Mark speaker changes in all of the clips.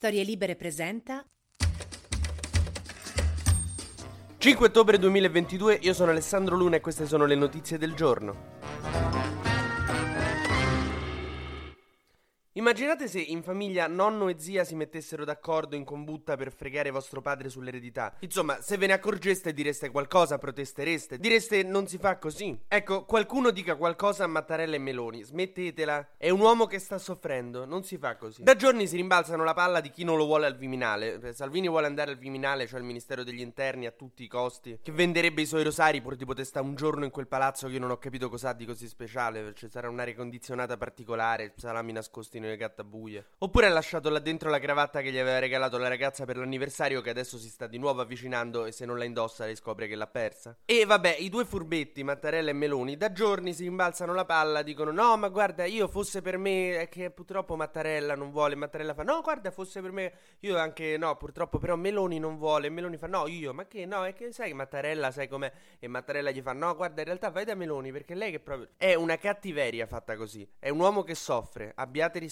Speaker 1: Storie Libere presenta
Speaker 2: 5 ottobre 2022, io sono Alessandro Luna e queste sono le notizie del giorno. Immaginate se in famiglia nonno e zia si mettessero d'accordo in combutta per fregare vostro padre sull'eredità. Insomma, se ve ne accorgeste direste qualcosa, protestereste, direste non si fa così. Ecco, qualcuno dica qualcosa a Mattarella e Meloni, smettetela. È un uomo che sta soffrendo, non si fa così. Da giorni si rimbalzano la palla di chi non lo vuole al Viminale. Salvini vuole andare al Viminale, cioè al Ministero degli Interni a tutti i costi, che venderebbe i suoi rosari pur di poter stare un giorno in quel palazzo che io non ho capito cos'ha di così speciale. Ci sarà un'aria condizionata particolare, salami nascosti nelle gattabuie. Oppure ha lasciato là dentro la cravatta che gli aveva regalato la ragazza per l'anniversario che adesso si sta di nuovo avvicinando e se non la indossa le scopre che l'ha persa. E vabbè, i due furbetti, Mattarella e Meloni, da giorni si rimbalzano la palla, dicono no ma guarda io fosse per me, è che purtroppo Mattarella non vuole, Mattarella fa no guarda fosse per me, io anche no purtroppo però Meloni non vuole, Meloni fa no io, ma che no, è che sai che Mattarella sai com'è e Mattarella gli fa no guarda in realtà vai da Meloni perché lei che proprio è una cattiveria fatta così, è un uomo che soffre, abbiate rispetto.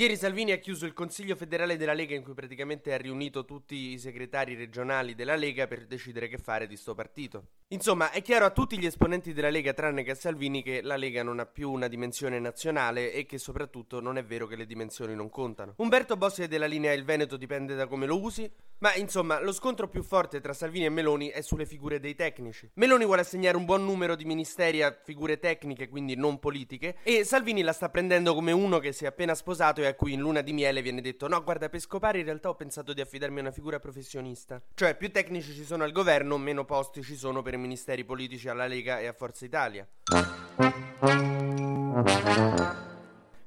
Speaker 2: Ieri Salvini ha chiuso il Consiglio federale della Lega in cui praticamente ha riunito tutti i segretari regionali della Lega per decidere che fare di sto partito. Insomma, è chiaro a tutti gli esponenti della Lega, tranne che a Salvini, che la Lega non ha più una dimensione nazionale e che soprattutto non è vero che le dimensioni non contano. Umberto Bossi è della linea Il Veneto dipende da come lo usi, ma insomma, lo scontro più forte tra Salvini e Meloni è sulle figure dei tecnici. Meloni vuole assegnare un buon numero di ministeri a figure tecniche, quindi non politiche, e Salvini la sta prendendo come uno che si è appena sposato e a cui in luna di miele viene detto no guarda per scopare in realtà ho pensato di affidarmi a una figura professionista. Cioè più tecnici ci sono al governo, meno posti ci sono per i ministeri politici alla Lega e a Forza Italia.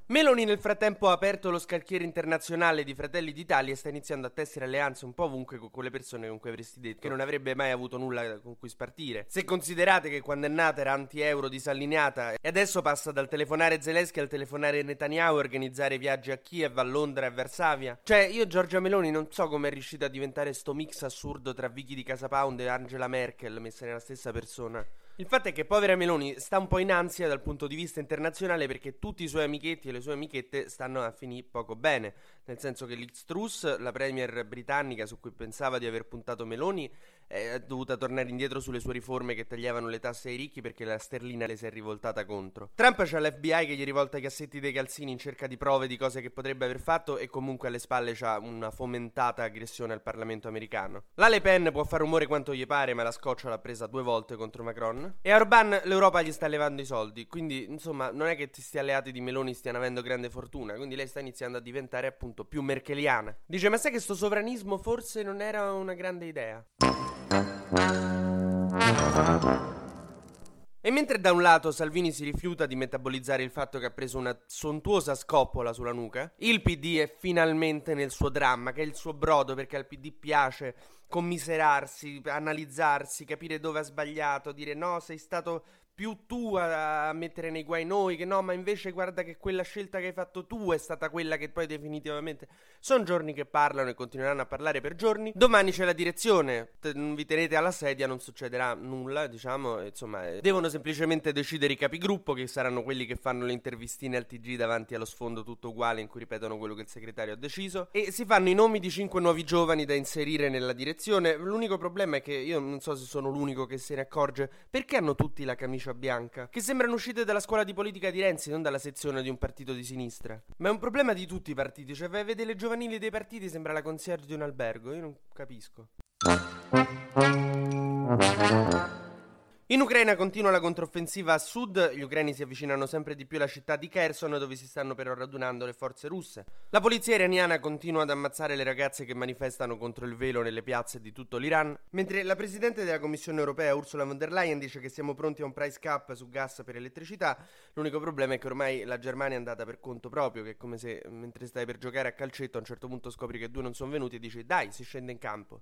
Speaker 2: Meloni nel frattempo ha aperto lo scalchiere internazionale di Fratelli d'Italia e sta iniziando a tessere alleanze un po' ovunque con quelle persone con cui avresti detto che non avrebbe mai avuto nulla con cui spartire. Se considerate che quando è nata era anti-euro disallineata e adesso passa dal telefonare Zelensky al telefonare Netanyahu e organizzare viaggi a Kiev, a Londra e a Varsavia. Cioè, io Giorgia Meloni non so come è riuscita a diventare sto mix assurdo tra Vicky di Casa Pound e Angela Merkel messe nella stessa persona. Il fatto è che povera Meloni sta un po' in ansia dal punto di vista internazionale perché tutti i suoi amichetti e le sue amichette stanno a finire poco bene, nel senso che Liz Truss, la premier britannica su cui pensava di aver puntato Meloni, è dovuta tornare indietro sulle sue riforme che tagliavano le tasse ai ricchi perché la sterlina le si è rivoltata contro. Trump c'ha l'FBI che gli rivolta i cassetti dei calzini in cerca di prove di cose che potrebbe aver fatto e comunque alle spalle c'ha una fomentata aggressione al Parlamento americano. La Le Pen può fare rumore quanto gli pare, ma la scoccia l'ha presa due volte contro Macron. E a Orban l'Europa gli sta levando i soldi, quindi insomma non è che questi alleati di Meloni stiano avendo grande fortuna, quindi lei sta iniziando a diventare appunto più merkeliana. Dice ma sai che sto sovranismo forse non era una grande idea? E mentre da un lato Salvini si rifiuta di metabolizzare il fatto che ha preso una sontuosa scoppola sulla nuca, il PD è finalmente nel suo dramma, che è il suo brodo perché al PD piace commiserarsi, analizzarsi, capire dove ha sbagliato, dire no, sei stato più tu a, mettere nei guai noi, che no, ma invece guarda che quella scelta che hai fatto tu è stata quella che poi definitivamente... Sono giorni che parlano e continueranno a parlare per giorni. Domani c'è la direzione, vi tenete alla sedia, non succederà nulla, diciamo, insomma, eh, devono semplicemente decidere i capigruppo, che saranno quelli che fanno le intervistine al TG davanti allo sfondo tutto uguale in cui ripetono quello che il segretario ha deciso, e si fanno i nomi di cinque nuovi giovani da inserire nella direzione. L'unico problema è che io non so se sono l'unico che se ne accorge, perché hanno tutti la camicia bianca, che sembrano uscite dalla scuola di politica di Renzi, non dalla sezione di un partito di sinistra. Ma è un problema di tutti i partiti, cioè vai a vedere le giovanili dei partiti sembra la concierge di un albergo, io non capisco. In Ucraina continua la controffensiva a sud, gli ucraini si avvicinano sempre di più alla città di Kherson dove si stanno però radunando le forze russe. La polizia iraniana continua ad ammazzare le ragazze che manifestano contro il velo nelle piazze di tutto l'Iran, mentre la presidente della Commissione europea Ursula von der Leyen dice che siamo pronti a un price cap su gas per elettricità. L'unico problema è che ormai la Germania è andata per conto proprio, che è come se mentre stai per giocare a calcetto a un certo punto scopri che due non sono venuti e dici dai, si scende in campo.